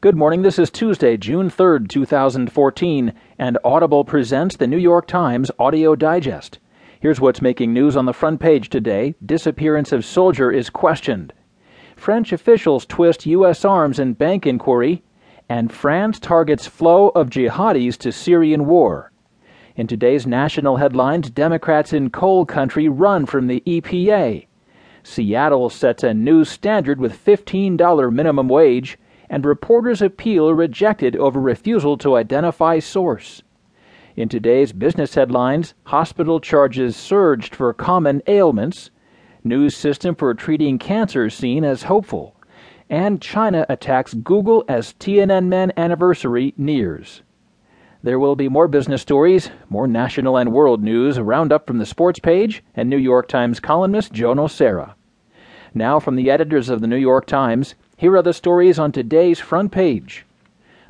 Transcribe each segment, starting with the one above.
Good morning. This is Tuesday, June 3rd, 2014, and Audible presents the New York Times Audio Digest. Here's what's making news on the front page today Disappearance of soldier is questioned. French officials twist U.S. arms in bank inquiry, and France targets flow of jihadis to Syrian war. In today's national headlines, Democrats in coal country run from the EPA. Seattle sets a new standard with $15 minimum wage and reporter's appeal rejected over refusal to identify source. In today's business headlines, hospital charges surged for common ailments, news system for treating cancer seen as hopeful, and China attacks Google as Tiananmen anniversary nears. There will be more business stories, more national and world news, roundup from the sports page, and New York Times columnist Joe Nocera. Now, from the editors of the New York Times, here are the stories on today's front page.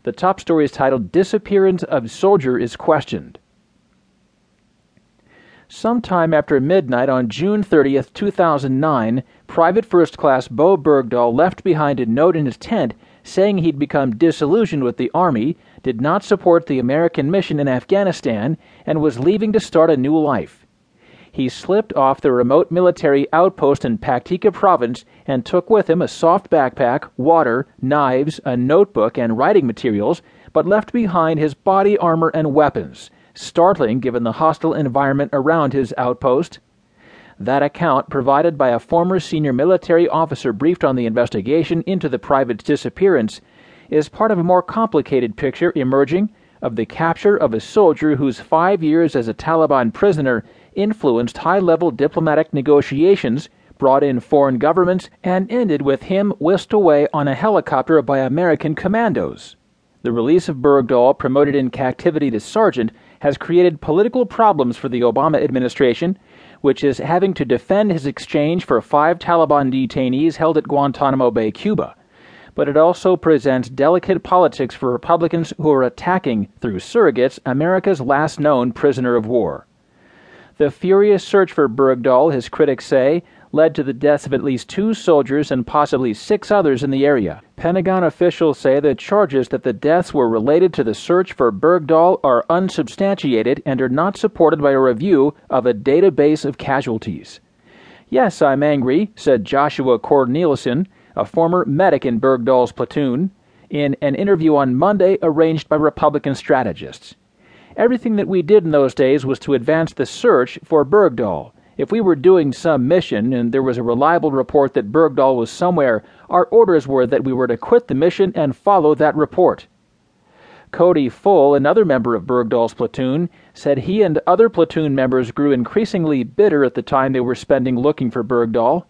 The top story is titled Disappearance of Soldier is Questioned. Sometime after midnight on June 30, 2009, Private First Class Bowe Bergdahl left behind a note in his tent saying he'd become disillusioned with the Army, did not support the American mission in Afghanistan, and was leaving to start a new life he slipped off the remote military outpost in Paktika province and took with him a soft backpack, water, knives, a notebook, and writing materials, but left behind his body armor and weapons, startling given the hostile environment around his outpost. That account, provided by a former senior military officer briefed on the investigation into the private's disappearance, is part of a more complicated picture emerging of the capture of a soldier whose five years as a Taliban prisoner influenced high level diplomatic negotiations, brought in foreign governments, and ended with him whisked away on a helicopter by American commandos. The release of Bergdahl, promoted in captivity to sergeant, has created political problems for the Obama administration, which is having to defend his exchange for five Taliban detainees held at Guantanamo Bay, Cuba. But it also presents delicate politics for Republicans who are attacking, through surrogates, America's last known prisoner of war. The furious search for Bergdahl, his critics say, led to the deaths of at least two soldiers and possibly six others in the area. Pentagon officials say the charges that the deaths were related to the search for Bergdahl are unsubstantiated and are not supported by a review of a database of casualties. Yes, I'm angry, said Joshua Cornelison, a former medic in Bergdahl's platoon, in an interview on Monday arranged by Republican strategists. Everything that we did in those days was to advance the search for Bergdahl. If we were doing some mission and there was a reliable report that Bergdahl was somewhere, our orders were that we were to quit the mission and follow that report. Cody Full, another member of Bergdahl's platoon, said he and other platoon members grew increasingly bitter at the time they were spending looking for Bergdahl.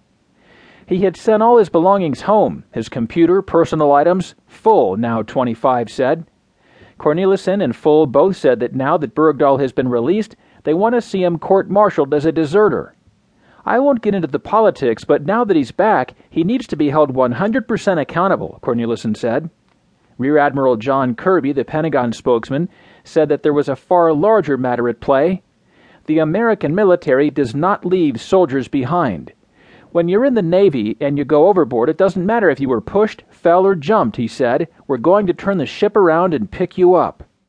He had sent all his belongings home, his computer, personal items, full, now 25 said. Cornelison and Full both said that now that Bergdahl has been released, they want to see him court martialed as a deserter. I won't get into the politics, but now that he's back, he needs to be held 100% accountable, Cornelison said. Rear Admiral John Kirby, the Pentagon spokesman, said that there was a far larger matter at play. The American military does not leave soldiers behind. When you're in the Navy and you go overboard, it doesn't matter if you were pushed, fell, or jumped, he said. We're going to turn the ship around and pick you up.